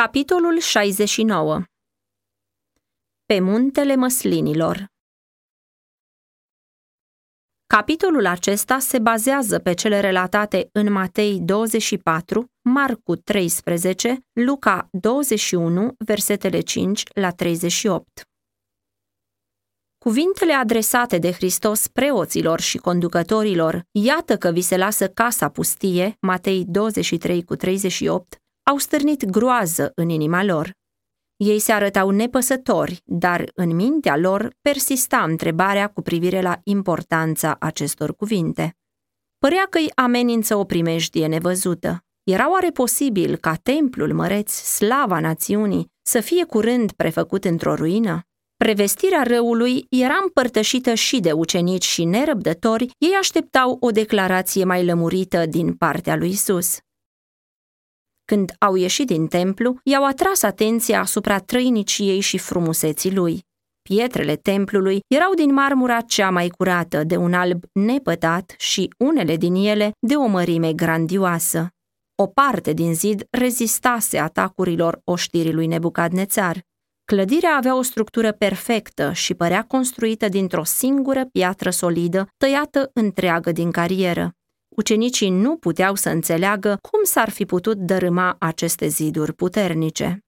Capitolul 69 Pe muntele măslinilor Capitolul acesta se bazează pe cele relatate în Matei 24, Marcu 13, Luca 21, versetele 5 la 38. Cuvintele adresate de Hristos preoților și conducătorilor, iată că vi se lasă casa pustie, Matei 23 cu 38, au stârnit groază în inima lor. Ei se arătau nepăsători, dar în mintea lor persista întrebarea cu privire la importanța acestor cuvinte. Părea că îi amenință o primejdie nevăzută. Era oare posibil ca templul măreț, slava națiunii, să fie curând prefăcut într-o ruină? Prevestirea răului era împărtășită și de ucenici și nerăbdători, ei așteptau o declarație mai lămurită din partea lui Isus. Când au ieșit din templu, i-au atras atenția asupra trăiniciei și frumuseții lui. Pietrele templului erau din marmura cea mai curată, de un alb nepătat și unele din ele de o mărime grandioasă. O parte din zid rezistase atacurilor oștirii lui Nebucadnețar. Clădirea avea o structură perfectă și părea construită dintr-o singură piatră solidă, tăiată întreagă din carieră. Ucenicii nu puteau să înțeleagă cum s-ar fi putut dărâma aceste ziduri puternice.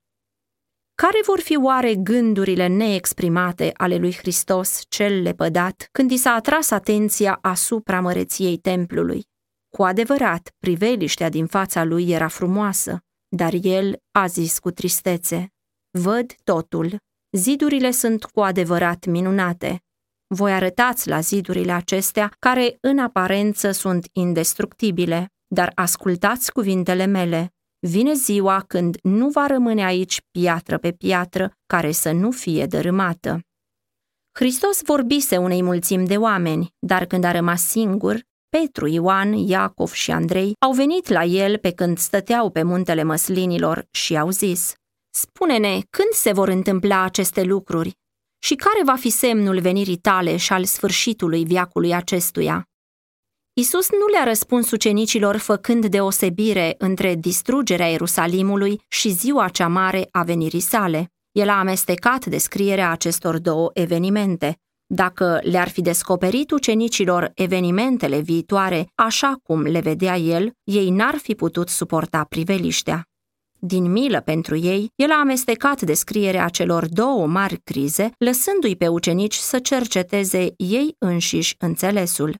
Care vor fi oare gândurile neexprimate ale lui Hristos cel lepădat când i s-a atras atenția asupra măreției templului? Cu adevărat, priveliștea din fața lui era frumoasă, dar el a zis cu tristețe, Văd totul, zidurile sunt cu adevărat minunate, voi arătați la zidurile acestea, care în aparență sunt indestructibile, dar ascultați cuvintele mele. Vine ziua când nu va rămâne aici piatră pe piatră care să nu fie dărâmată. Hristos vorbise unei mulțimi de oameni, dar când a rămas singur, Petru, Ioan, Iacov și Andrei au venit la el pe când stăteau pe muntele măslinilor și au zis, Spune-ne, când se vor întâmpla aceste lucruri și care va fi semnul venirii tale și al sfârșitului viacului acestuia? Isus nu le-a răspuns ucenicilor făcând deosebire între distrugerea Ierusalimului și ziua cea mare a venirii sale. El a amestecat descrierea acestor două evenimente. Dacă le-ar fi descoperit ucenicilor evenimentele viitoare așa cum le vedea el, ei n-ar fi putut suporta priveliștea. Din milă pentru ei, el a amestecat descrierea celor două mari crize, lăsându-i pe ucenici să cerceteze ei înșiși înțelesul.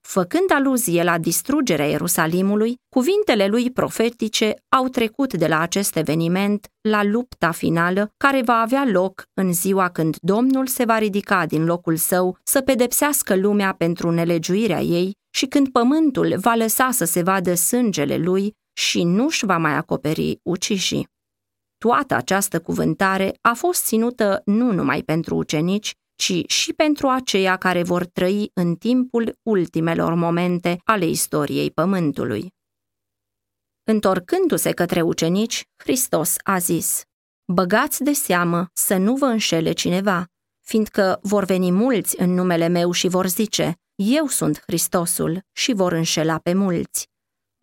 Făcând aluzie la distrugerea Ierusalimului, cuvintele lui profetice au trecut de la acest eveniment la lupta finală care va avea loc în ziua când Domnul se va ridica din locul său să pedepsească lumea pentru nelegiuirea ei și când pământul va lăsa să se vadă sângele lui și nu-și va mai acoperi ucișii. Toată această cuvântare a fost ținută nu numai pentru ucenici, ci și pentru aceia care vor trăi în timpul ultimelor momente ale istoriei Pământului. Întorcându-se către ucenici, Hristos a zis, Băgați de seamă să nu vă înșele cineva, fiindcă vor veni mulți în numele meu și vor zice, Eu sunt Hristosul și vor înșela pe mulți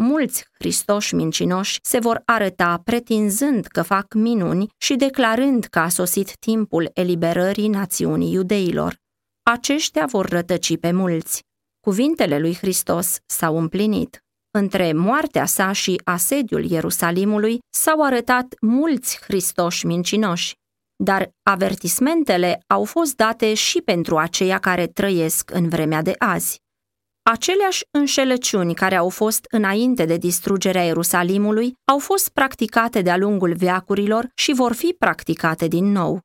mulți Hristoși mincinoși se vor arăta pretinzând că fac minuni și declarând că a sosit timpul eliberării națiunii iudeilor. Aceștia vor rătăci pe mulți. Cuvintele lui Hristos s-au împlinit. Între moartea sa și asediul Ierusalimului s-au arătat mulți Hristoși mincinoși, dar avertismentele au fost date și pentru aceia care trăiesc în vremea de azi. Aceleași înșelăciuni care au fost înainte de distrugerea Ierusalimului au fost practicate de-a lungul veacurilor și vor fi practicate din nou.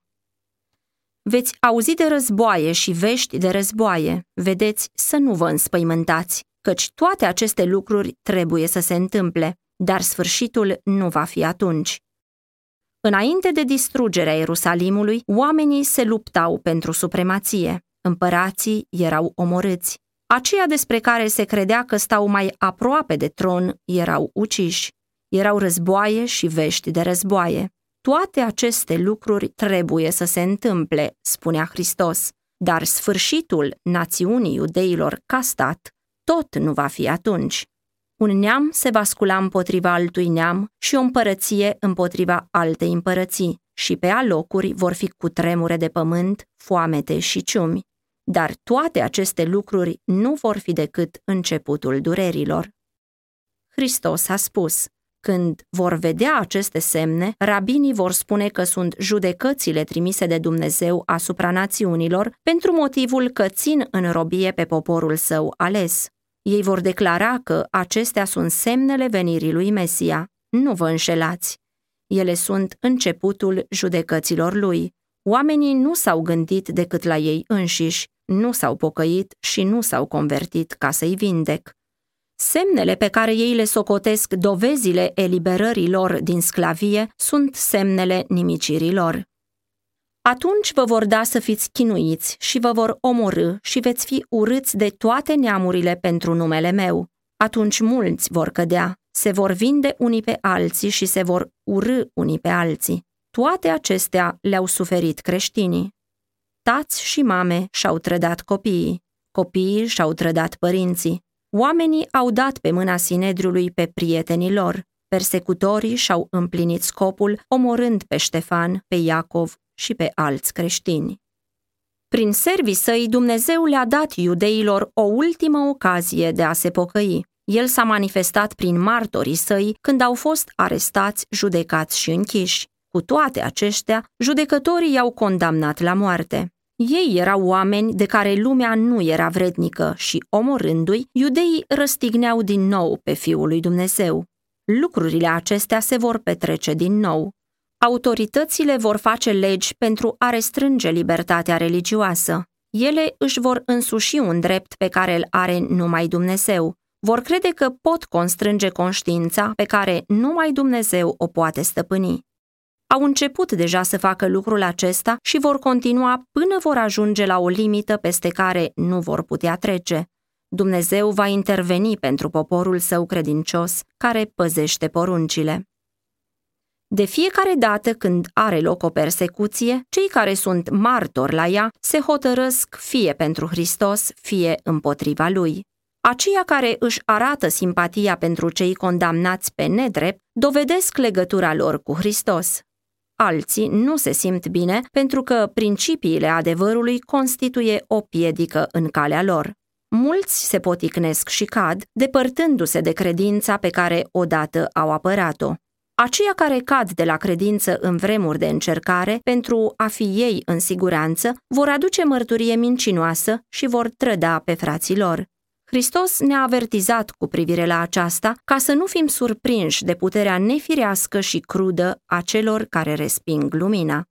Veți auzi de războaie și vești de războaie, vedeți să nu vă înspăimântați, căci toate aceste lucruri trebuie să se întâmple, dar sfârșitul nu va fi atunci. Înainte de distrugerea Ierusalimului, oamenii se luptau pentru supremație, împărații erau omorâți, Aceia despre care se credea că stau mai aproape de tron erau uciși. Erau războaie și vești de războaie. Toate aceste lucruri trebuie să se întâmple, spunea Hristos, dar sfârșitul națiunii iudeilor ca stat tot nu va fi atunci. Un neam se va scula împotriva altui neam și o împărăție împotriva altei împărății și pe alocuri vor fi cu tremure de pământ, foamete și ciumi. Dar toate aceste lucruri nu vor fi decât începutul durerilor. Hristos a spus, când vor vedea aceste semne, rabinii vor spune că sunt judecățile trimise de Dumnezeu asupra națiunilor pentru motivul că țin în robie pe poporul său ales. Ei vor declara că acestea sunt semnele venirii lui Mesia. Nu vă înșelați. Ele sunt începutul judecăților lui. Oamenii nu s-au gândit decât la ei înșiși, nu s-au pocăit și nu s-au convertit ca să-i vindec. Semnele pe care ei le socotesc dovezile eliberării lor din sclavie sunt semnele nimicirii lor. Atunci vă vor da să fiți chinuiți și vă vor omorâ și veți fi urâți de toate neamurile pentru numele meu. Atunci mulți vor cădea, se vor vinde unii pe alții și se vor urâ unii pe alții. Toate acestea le-au suferit creștinii. Tați și mame și-au trădat copiii, copiii și-au trădat părinții. Oamenii au dat pe mâna Sinedriului pe prietenii lor. Persecutorii și-au împlinit scopul, omorând pe Ștefan, pe Iacov și pe alți creștini. Prin servii săi, Dumnezeu le-a dat iudeilor o ultimă ocazie de a se pocăi. El s-a manifestat prin martorii săi când au fost arestați, judecați și închiși. Cu toate aceștia, judecătorii i-au condamnat la moarte. Ei erau oameni de care lumea nu era vrednică și, omorându-i, iudeii răstigneau din nou pe Fiul lui Dumnezeu. Lucrurile acestea se vor petrece din nou. Autoritățile vor face legi pentru a restrânge libertatea religioasă. Ele își vor însuși un drept pe care îl are numai Dumnezeu. Vor crede că pot constrânge conștiința pe care numai Dumnezeu o poate stăpâni au început deja să facă lucrul acesta și vor continua până vor ajunge la o limită peste care nu vor putea trece. Dumnezeu va interveni pentru poporul său credincios care păzește poruncile. De fiecare dată când are loc o persecuție, cei care sunt martori la ea se hotărăsc fie pentru Hristos, fie împotriva lui. Aceia care își arată simpatia pentru cei condamnați pe nedrept dovedesc legătura lor cu Hristos. Alții nu se simt bine pentru că principiile adevărului constituie o piedică în calea lor. Mulți se poticnesc și cad, depărtându-se de credința pe care odată au apărat-o. Aceia care cad de la credință în vremuri de încercare pentru a fi ei în siguranță vor aduce mărturie mincinoasă și vor trăda pe frații lor. Hristos ne-a avertizat cu privire la aceasta ca să nu fim surprinși de puterea nefirească și crudă a celor care resping lumina.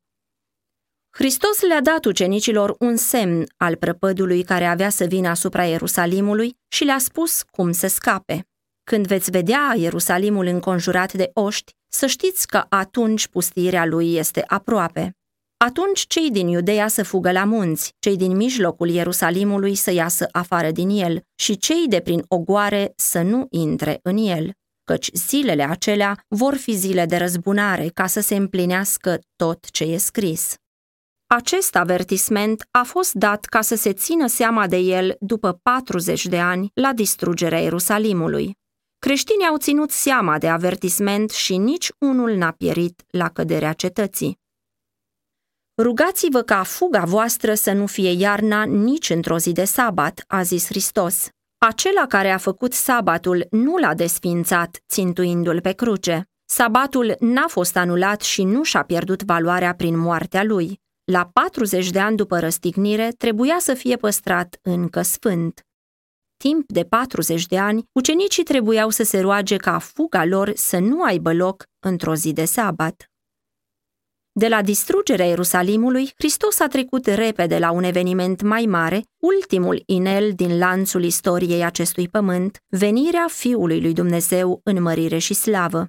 Hristos le-a dat ucenicilor un semn al prăpădului care avea să vină asupra Ierusalimului și le-a spus cum să scape. Când veți vedea Ierusalimul înconjurat de oști, să știți că atunci pustirea lui este aproape. Atunci cei din Iudeea să fugă la munți, cei din mijlocul Ierusalimului să iasă afară din el și cei de prin ogoare să nu intre în el, căci zilele acelea vor fi zile de răzbunare ca să se împlinească tot ce e scris. Acest avertisment a fost dat ca să se țină seama de el după 40 de ani la distrugerea Ierusalimului. Creștinii au ținut seama de avertisment și nici unul n-a pierit la căderea cetății. Rugați-vă ca fuga voastră să nu fie iarna nici într-o zi de sabat, a zis Hristos. Acela care a făcut sabatul nu l-a desfințat, țintuindu-l pe cruce. Sabatul n-a fost anulat și nu și-a pierdut valoarea prin moartea lui. La 40 de ani după răstignire, trebuia să fie păstrat încă sfânt. Timp de 40 de ani, ucenicii trebuiau să se roage ca fuga lor să nu aibă loc într-o zi de sabat. De la distrugerea Ierusalimului, Hristos a trecut repede la un eveniment mai mare, ultimul inel din lanțul istoriei acestui pământ, venirea Fiului lui Dumnezeu în mărire și slavă.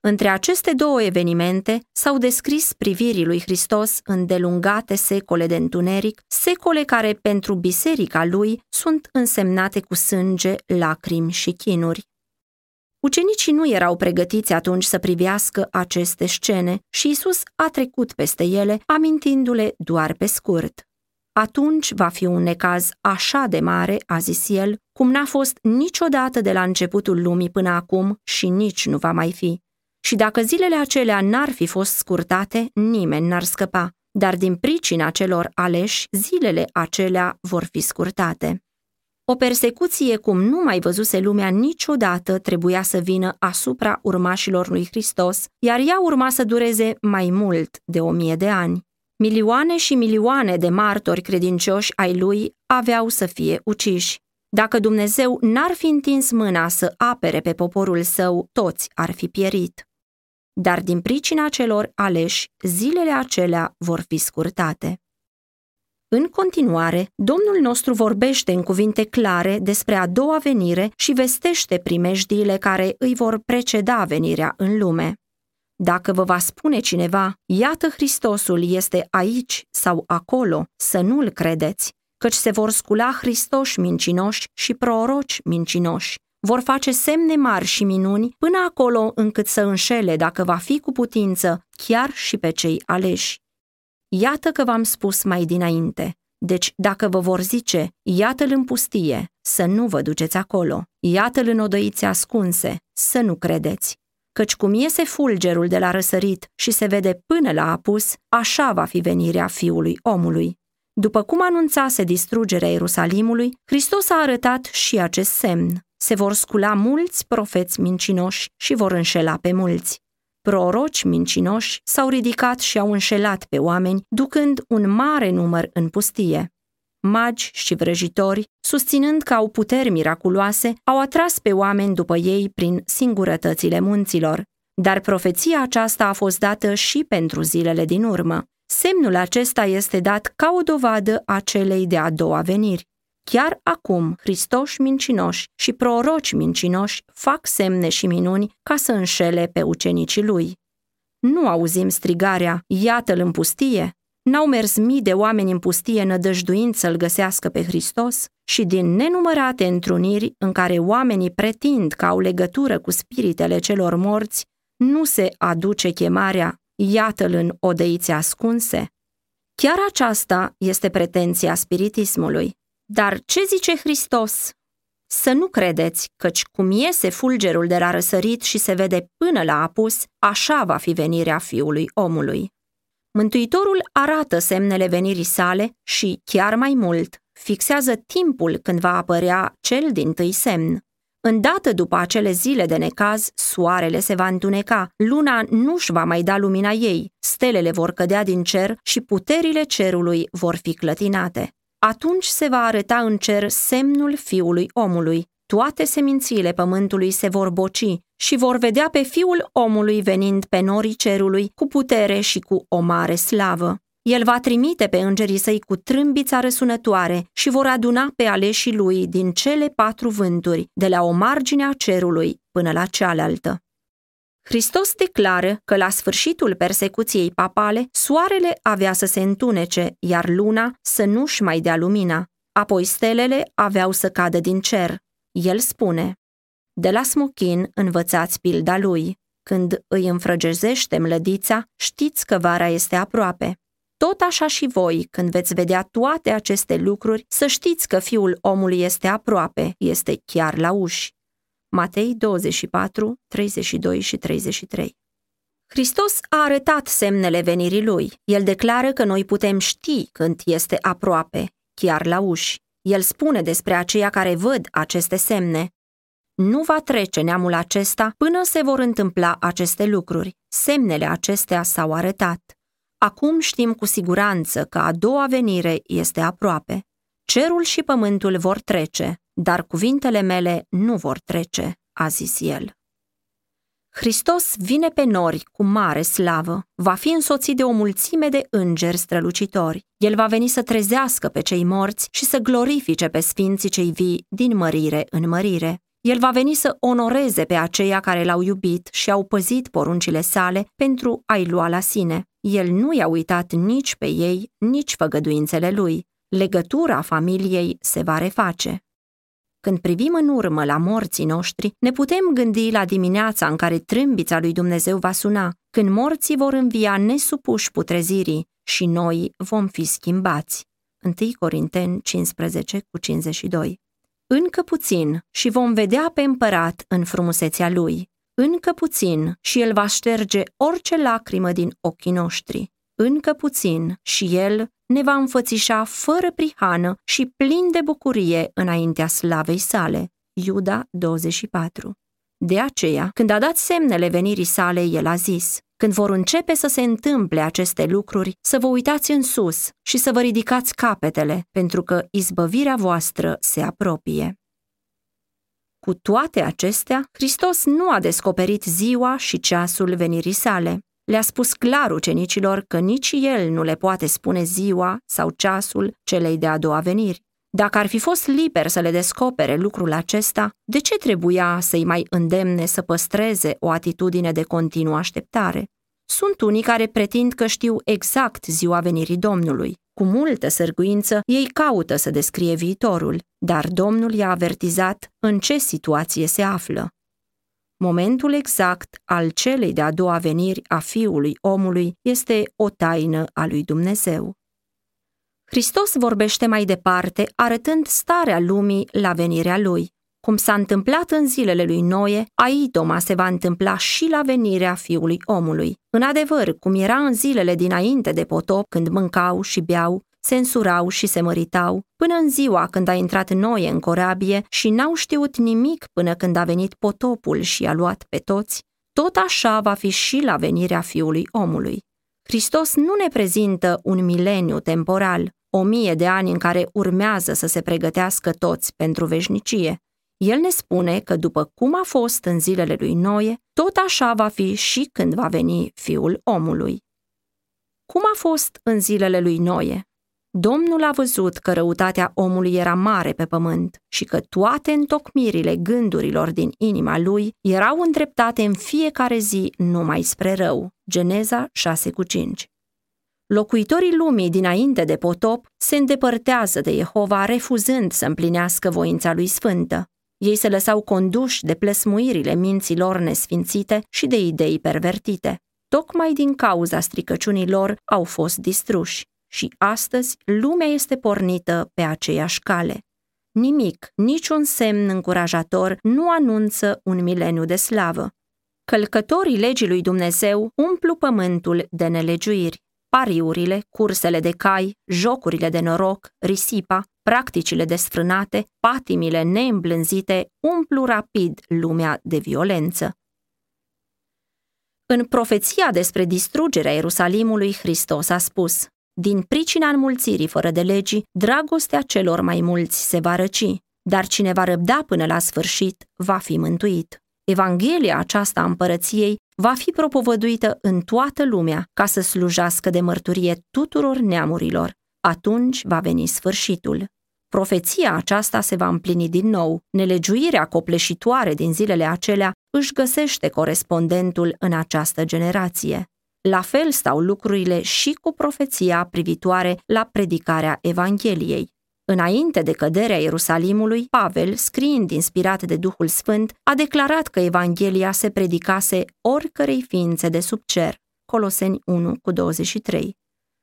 Între aceste două evenimente s-au descris privirii lui Hristos în delungate secole de întuneric, secole care pentru biserica lui sunt însemnate cu sânge, lacrimi și chinuri. Ucenicii nu erau pregătiți atunci să privească aceste scene și Isus a trecut peste ele, amintindu-le doar pe scurt. Atunci va fi un necaz așa de mare, a zis el, cum n-a fost niciodată de la începutul lumii până acum și nici nu va mai fi. Și dacă zilele acelea n-ar fi fost scurtate, nimeni n-ar scăpa, dar din pricina celor aleși, zilele acelea vor fi scurtate. O persecuție cum nu mai văzuse lumea niciodată trebuia să vină asupra urmașilor lui Hristos, iar ea urma să dureze mai mult de o mie de ani. Milioane și milioane de martori credincioși ai lui aveau să fie uciși. Dacă Dumnezeu n-ar fi întins mâna să apere pe poporul său, toți ar fi pierit. Dar din pricina celor aleși, zilele acelea vor fi scurtate. În continuare, Domnul nostru vorbește în cuvinte clare despre a doua venire și vestește primejdiile care îi vor preceda venirea în lume. Dacă vă va spune cineva, iată Hristosul este aici sau acolo, să nu-l credeți, căci se vor scula Hristoși mincinoși și proroci mincinoși. Vor face semne mari și minuni până acolo încât să înșele, dacă va fi cu putință, chiar și pe cei aleși. Iată că v-am spus mai dinainte. Deci, dacă vă vor zice, iată-l în pustie, să nu vă duceți acolo, iată-l în odăițe ascunse, să nu credeți. Căci cum iese fulgerul de la răsărit și se vede până la apus, așa va fi venirea fiului omului. După cum anunțase distrugerea Ierusalimului, Hristos a arătat și acest semn. Se vor scula mulți profeți mincinoși și vor înșela pe mulți. Proroci mincinoși s-au ridicat și au înșelat pe oameni, ducând un mare număr în pustie. Magi și vrăjitori, susținând că au puteri miraculoase, au atras pe oameni după ei prin singurătățile munților. Dar profeția aceasta a fost dată și pentru zilele din urmă. Semnul acesta este dat ca o dovadă a celei de a doua veniri. Chiar acum, Hristoși mincinoși și proroci mincinoși fac semne și minuni ca să înșele pe ucenicii lui. Nu auzim strigarea, iată-l în pustie? N-au mers mii de oameni în pustie nădăjduind să-l găsească pe Hristos? Și din nenumărate întruniri în care oamenii pretind că au legătură cu spiritele celor morți, nu se aduce chemarea, iată-l în odăițe ascunse? Chiar aceasta este pretenția spiritismului. Dar ce zice Hristos? Să nu credeți, căci cum iese fulgerul de la răsărit și se vede până la apus, așa va fi venirea fiului omului. Mântuitorul arată semnele venirii sale și, chiar mai mult, fixează timpul când va apărea cel din tâi semn. Îndată după acele zile de necaz, soarele se va întuneca, luna nu-și va mai da lumina ei, stelele vor cădea din cer și puterile cerului vor fi clătinate. Atunci se va arăta în cer semnul fiului omului. Toate semințiile pământului se vor boci și vor vedea pe fiul omului venind pe norii cerului cu putere și cu o mare slavă. El va trimite pe îngerii săi cu trâmbița răsunătoare și vor aduna pe aleșii lui din cele patru vânturi, de la o margine a cerului până la cealaltă. Hristos declară că la sfârșitul persecuției papale, soarele avea să se întunece, iar luna să nu-și mai dea lumina. Apoi stelele aveau să cadă din cer. El spune, De la smochin învățați pilda lui. Când îi înfrăgezește mlădița, știți că vara este aproape. Tot așa și voi, când veți vedea toate aceste lucruri, să știți că fiul omului este aproape, este chiar la uși. Matei 24, 32 și 33. Hristos a arătat semnele venirii lui. El declară că noi putem ști când este aproape, chiar la uși. El spune despre aceia care văd aceste semne. Nu va trece neamul acesta până se vor întâmpla aceste lucruri. Semnele acestea s-au arătat. Acum știm cu siguranță că a doua venire este aproape. Cerul și pământul vor trece, dar cuvintele mele nu vor trece, a zis el. Hristos vine pe nori cu mare slavă, va fi însoțit de o mulțime de îngeri strălucitori. El va veni să trezească pe cei morți și să glorifice pe sfinții cei vii din mărire în mărire. El va veni să onoreze pe aceia care l-au iubit și au păzit poruncile sale pentru a-i lua la sine. El nu i-a uitat nici pe ei, nici făgăduințele lui. Legătura familiei se va reface. Când privim în urmă la morții noștri, ne putem gândi la dimineața în care trâmbița lui Dumnezeu va suna, când morții vor învia nesupuși putrezirii și noi vom fi schimbați. 1 Corinteni 15 cu 52. Încă puțin și vom vedea pe împărat în frumusețea lui. Încă puțin și el va șterge orice lacrimă din ochii noștri. Încă puțin și el ne va înfățișa fără prihană și plin de bucurie înaintea slavei sale. Iuda 24 De aceea, când a dat semnele venirii sale, el a zis, când vor începe să se întâmple aceste lucruri, să vă uitați în sus și să vă ridicați capetele, pentru că izbăvirea voastră se apropie. Cu toate acestea, Hristos nu a descoperit ziua și ceasul venirii sale. Le-a spus clar ucenicilor că nici el nu le poate spune ziua sau ceasul celei de-a doua veniri. Dacă ar fi fost liber să le descopere lucrul acesta, de ce trebuia să-i mai îndemne să păstreze o atitudine de continuă așteptare? Sunt unii care pretind că știu exact ziua venirii Domnului. Cu multă sărguință, ei caută să descrie viitorul, dar Domnul i-a avertizat în ce situație se află. Momentul exact al celei de-a doua veniri a Fiului omului este o taină a lui Dumnezeu. Hristos vorbește mai departe, arătând starea lumii la venirea lui. Cum s-a întâmplat în zilele lui Noe, aidoma se va întâmpla și la venirea fiului omului. În adevăr, cum era în zilele dinainte de potop, când mâncau și beau, se însurau și se măritau, până în ziua când a intrat Noe în corabie și n-au știut nimic până când a venit potopul și a luat pe toți, tot așa va fi și la venirea fiului omului. Hristos nu ne prezintă un mileniu temporal, o mie de ani în care urmează să se pregătească toți pentru veșnicie. El ne spune că după cum a fost în zilele lui Noe, tot așa va fi și când va veni fiul omului. Cum a fost în zilele lui Noe? Domnul a văzut că răutatea omului era mare pe pământ și că toate întocmirile gândurilor din inima lui erau îndreptate în fiecare zi numai spre rău. Geneza 6 cu 5 Locuitorii lumii dinainte de potop se îndepărtează de Jehova refuzând să împlinească voința lui sfântă. Ei se lăsau conduși de plăsmuirile minților nesfințite și de idei pervertite. Tocmai din cauza stricăciunii lor au fost distruși și astăzi lumea este pornită pe aceeași cale. Nimic, niciun semn încurajator nu anunță un mileniu de slavă. Călcătorii legii lui Dumnezeu umplu pământul de nelegiuiri pariurile, cursele de cai, jocurile de noroc, risipa, practicile desfrânate, patimile neîmblânzite umplu rapid lumea de violență. În profeția despre distrugerea Ierusalimului, Hristos a spus, Din pricina înmulțirii fără de legii, dragostea celor mai mulți se va răci, dar cine va răbda până la sfârșit va fi mântuit. Evanghelia aceasta a împărăției va fi propovăduită în toată lumea ca să slujească de mărturie tuturor neamurilor. Atunci va veni sfârșitul. Profeția aceasta se va împlini din nou. Nelegiuirea copleșitoare din zilele acelea își găsește corespondentul în această generație. La fel stau lucrurile și cu profeția privitoare la predicarea Evangheliei. Înainte de căderea Ierusalimului, Pavel, scriind inspirat de Duhul Sfânt, a declarat că Evanghelia se predicase oricărei ființe de sub cer. Coloseni 1 cu 23.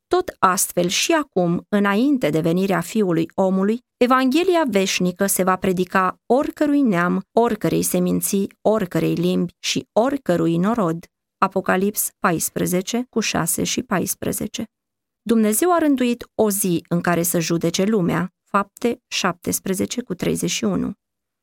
Tot astfel și acum, înainte de venirea Fiului omului, Evanghelia veșnică se va predica oricărui neam, oricărei seminții, oricărei limbi și oricărui norod. Apocalips 14 cu 6 și 14. Dumnezeu a rânduit o zi în care să judece lumea, fapte 17 cu 31.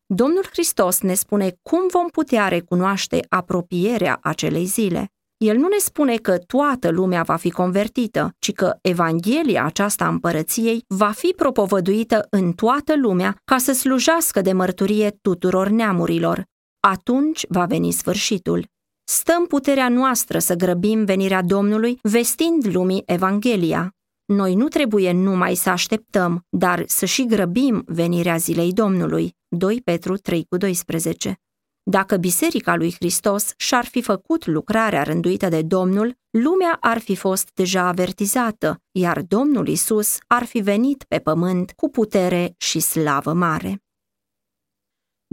Domnul Hristos ne spune cum vom putea recunoaște apropierea acelei zile. El nu ne spune că toată lumea va fi convertită, ci că Evanghelia aceasta a împărăției va fi propovăduită în toată lumea ca să slujească de mărturie tuturor neamurilor. Atunci va veni sfârșitul. Stăm puterea noastră să grăbim venirea Domnului, vestind lumii Evanghelia. Noi nu trebuie numai să așteptăm, dar să și grăbim venirea zilei Domnului. 2 Petru 3 cu 12 Dacă Biserica lui Hristos și-ar fi făcut lucrarea rânduită de Domnul, lumea ar fi fost deja avertizată, iar Domnul Isus ar fi venit pe pământ cu putere și slavă mare.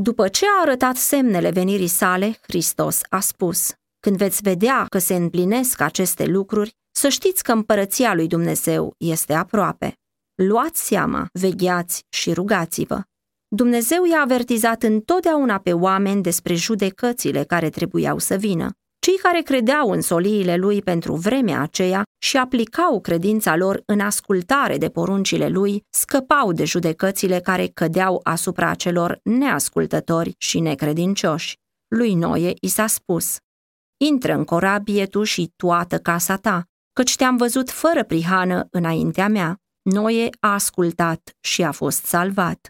După ce a arătat semnele venirii sale, Hristos a spus, Când veți vedea că se împlinesc aceste lucruri, să știți că împărăția lui Dumnezeu este aproape. luați seama, vegheați și rugați-vă. Dumnezeu i-a avertizat întotdeauna pe oameni despre judecățile care trebuiau să vină. Cei care credeau în soliile lui pentru vremea aceea și aplicau credința lor în ascultare de poruncile lui, scăpau de judecățile care cădeau asupra celor neascultători și necredincioși. Lui Noie i s-a spus, Intră în corabie tu și toată casa ta, căci te-am văzut fără prihană înaintea mea. Noie a ascultat și a fost salvat.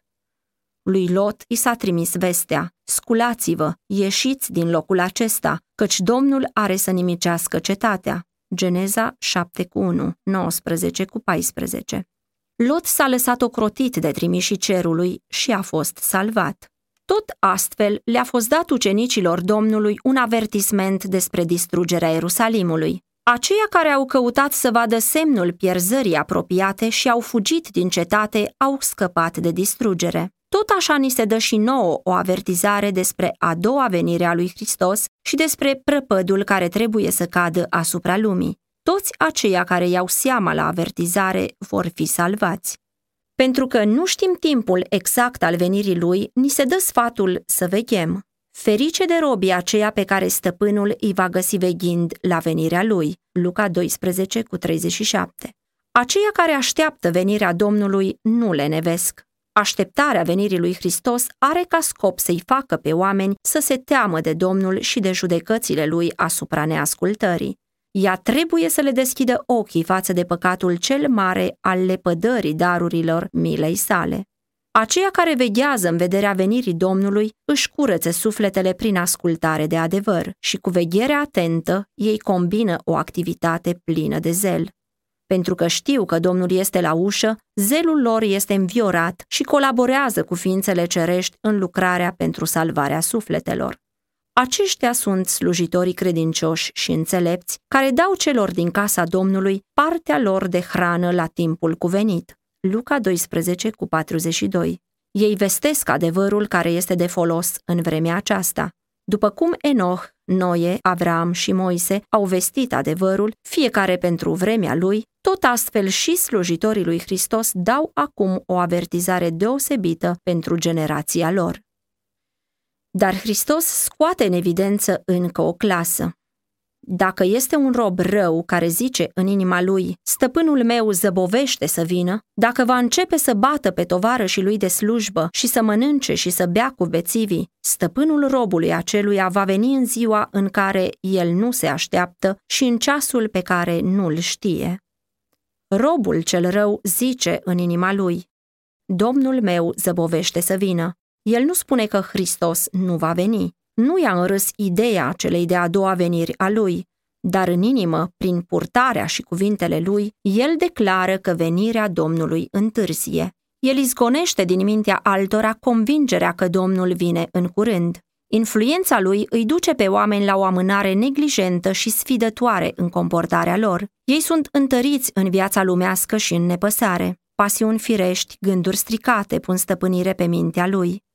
Lui Lot i s-a trimis vestea, sculați-vă, ieșiți din locul acesta, căci Domnul are să nimicească cetatea. Geneza 7 cu 1, 19 cu 14. Lot s-a lăsat ocrotit de trimișii cerului și a fost salvat. Tot astfel le-a fost dat ucenicilor Domnului un avertisment despre distrugerea Ierusalimului. Aceia care au căutat să vadă semnul pierzării apropiate și au fugit din cetate au scăpat de distrugere. Tot așa ni se dă și nouă o avertizare despre a doua venire a lui Hristos și despre prăpădul care trebuie să cadă asupra lumii. Toți aceia care iau seama la avertizare vor fi salvați. Pentru că nu știm timpul exact al venirii lui, ni se dă sfatul să veghem. Ferice de robii aceia pe care stăpânul îi va găsi veghind la venirea lui. Luca 12 cu 37. Aceia care așteaptă venirea Domnului nu le nevesc. Așteptarea venirii lui Hristos are ca scop să-i facă pe oameni să se teamă de Domnul și de judecățile lui asupra neascultării. Ea trebuie să le deschidă ochii față de păcatul cel mare al lepădării darurilor milei sale. Aceia care veghează în vederea venirii Domnului își curăță sufletele prin ascultare de adevăr și cu veghere atentă ei combină o activitate plină de zel. Pentru că știu că Domnul este la ușă, zelul lor este înviorat și colaborează cu ființele cerești în lucrarea pentru salvarea sufletelor. Aceștia sunt slujitorii credincioși și înțelepți care dau celor din casa Domnului partea lor de hrană la timpul cuvenit. Luca 12 cu 42. Ei vestesc adevărul care este de folos în vremea aceasta. După cum Enoch, Noe, Avram și Moise au vestit adevărul, fiecare pentru vremea lui, tot astfel și slujitorii lui Hristos dau acum o avertizare deosebită pentru generația lor. Dar Hristos scoate în evidență încă o clasă. Dacă este un rob rău care zice în inima lui, stăpânul meu zăbovește să vină, dacă va începe să bată pe și lui de slujbă și să mănânce și să bea cu bețivii, stăpânul robului aceluia va veni în ziua în care el nu se așteaptă și în ceasul pe care nu-l știe. Robul cel rău zice în inima lui, Domnul meu zăbovește să vină. El nu spune că Hristos nu va veni. Nu i-a înrâs ideea celei de-a doua veniri a lui, dar în inimă, prin purtarea și cuvintele lui, el declară că venirea Domnului întârzie. El izgonește din mintea altora convingerea că Domnul vine în curând. Influența lui îi duce pe oameni la o amânare neglijentă și sfidătoare în comportarea lor. Ei sunt întăriți în viața lumească și în nepăsare. Pasiuni firești, gânduri stricate pun stăpânire pe mintea lui.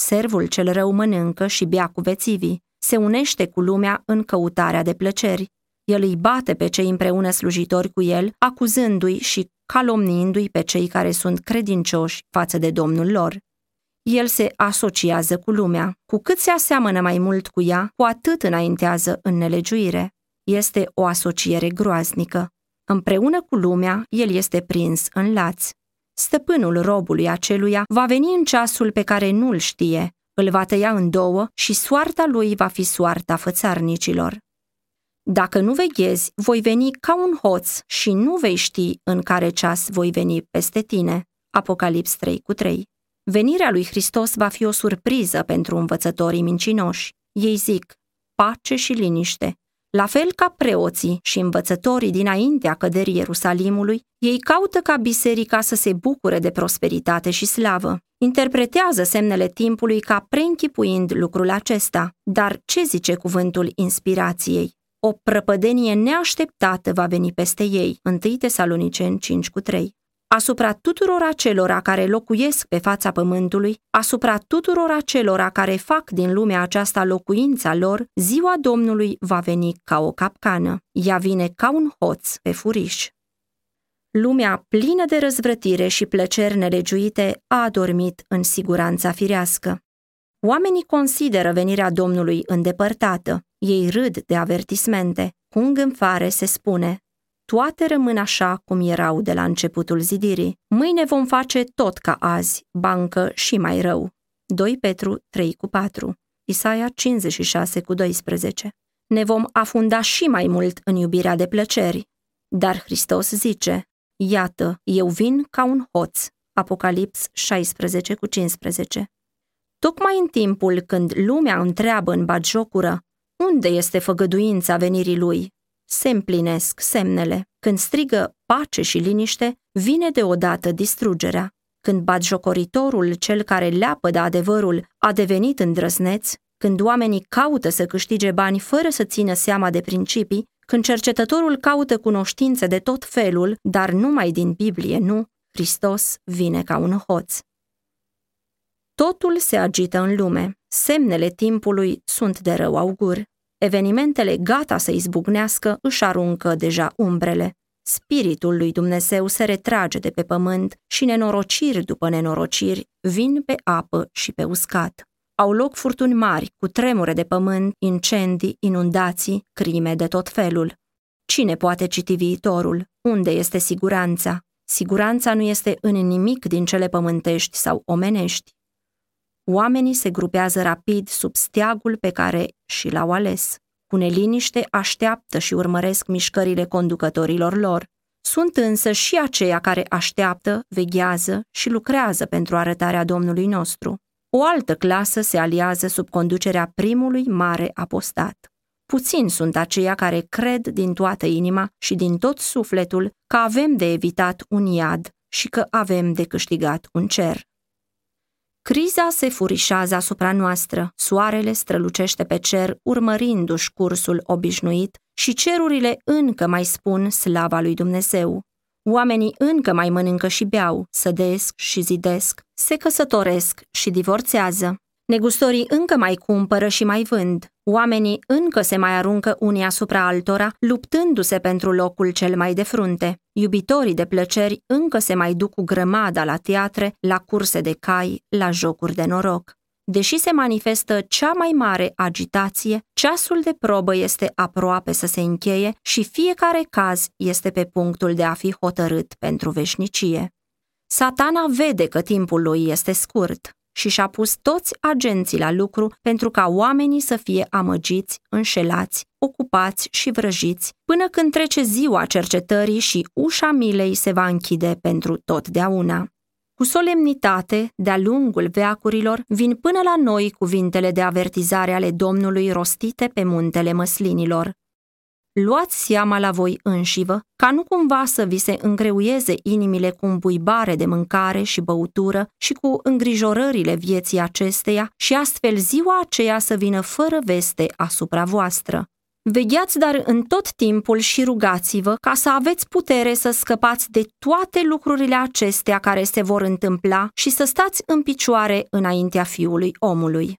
Servul cel rău mănâncă și bea cu vețivii, se unește cu lumea în căutarea de plăceri. El îi bate pe cei împreună slujitori cu el, acuzându-i și calomniindu-i pe cei care sunt credincioși față de Domnul lor. El se asociază cu lumea. Cu cât se aseamănă mai mult cu ea, cu atât înaintează în nelegiuire. Este o asociere groaznică. Împreună cu lumea, el este prins în laț. Stăpânul robului aceluia va veni în ceasul pe care nu-l știe, îl va tăia în două și soarta lui va fi soarta fățarnicilor. Dacă nu veghezi, voi veni ca un hoț și nu vei ști în care ceas voi veni peste tine. Apocalips 3 cu 3 Venirea lui Hristos va fi o surpriză pentru învățătorii mincinoși. Ei zic, pace și liniște. La fel ca preoții și învățătorii dinaintea căderii Ierusalimului, ei caută ca biserica să se bucure de prosperitate și slavă. Interpretează semnele timpului ca preînchipuind lucrul acesta. Dar ce zice cuvântul inspirației? O prăpădenie neașteptată va veni peste ei. 1 Tesaloniceni 5 cu 3 asupra tuturor acelora care locuiesc pe fața pământului, asupra tuturor acelora care fac din lumea aceasta locuința lor, ziua Domnului va veni ca o capcană. Ea vine ca un hoț pe furiș. Lumea plină de răzvrătire și plăceri nelegiuite a adormit în siguranța firească. Oamenii consideră venirea Domnului îndepărtată, ei râd de avertismente, cu îngânfare se spune, toate rămân așa cum erau de la începutul zidirii. Mâine vom face tot ca azi, bancă și mai rău. 2 Petru 3 cu 4, Isaia 56 cu 12. Ne vom afunda și mai mult în iubirea de plăceri. Dar Hristos zice, Iată, eu vin ca un hoț. Apocalips 16 cu 15. Tocmai în timpul când lumea întreabă în batjocură, unde este făgăduința venirii lui? Se împlinesc semnele. Când strigă pace și liniște, vine deodată distrugerea. Când batjocoritorul, cel care leapă de adevărul, a devenit îndrăzneț, când oamenii caută să câștige bani fără să țină seama de principii, când cercetătorul caută cunoștințe de tot felul, dar numai din Biblie, nu, Hristos vine ca un hoț. Totul se agită în lume, semnele timpului sunt de rău augur. Evenimentele gata să izbucnească își aruncă deja umbrele. Spiritul lui Dumnezeu se retrage de pe pământ și nenorociri după nenorociri vin pe apă și pe uscat. Au loc furtuni mari, cu tremure de pământ, incendii, inundații, crime de tot felul. Cine poate citi viitorul? Unde este siguranța? Siguranța nu este în nimic din cele pământești sau omenești. Oamenii se grupează rapid sub steagul pe care și l-au ales. Cu neliniște așteaptă și urmăresc mișcările conducătorilor lor. Sunt însă și aceia care așteaptă, veghează și lucrează pentru arătarea Domnului nostru. O altă clasă se aliază sub conducerea primului mare apostat. Puțini sunt aceia care cred din toată inima și din tot sufletul că avem de evitat un iad și că avem de câștigat un cer. Criza se furișează asupra noastră, soarele strălucește pe cer urmărindu-și cursul obișnuit și cerurile încă mai spun slava lui Dumnezeu. Oamenii încă mai mănâncă și beau, sădesc și zidesc, se căsătoresc și divorțează. Negustorii încă mai cumpără și mai vând. Oamenii încă se mai aruncă unii asupra altora, luptându-se pentru locul cel mai de frunte. Iubitorii de plăceri încă se mai duc cu grămada la teatre, la curse de cai, la jocuri de noroc. Deși se manifestă cea mai mare agitație, ceasul de probă este aproape să se încheie și fiecare caz este pe punctul de a fi hotărât pentru veșnicie. Satana vede că timpul lui este scurt și și-a pus toți agenții la lucru pentru ca oamenii să fie amăgiți, înșelați, ocupați și vrăjiți, până când trece ziua cercetării și ușa milei se va închide pentru totdeauna. Cu solemnitate, de-a lungul veacurilor, vin până la noi cuvintele de avertizare ale Domnului rostite pe muntele măslinilor. Luați seama la voi înșivă, ca nu cumva să vi se îngreuieze inimile cu buibare de mâncare și băutură și cu îngrijorările vieții acesteia și astfel ziua aceea să vină fără veste asupra voastră. Vegheați dar în tot timpul și rugați-vă ca să aveți putere să scăpați de toate lucrurile acestea care se vor întâmpla și să stați în picioare înaintea Fiului omului.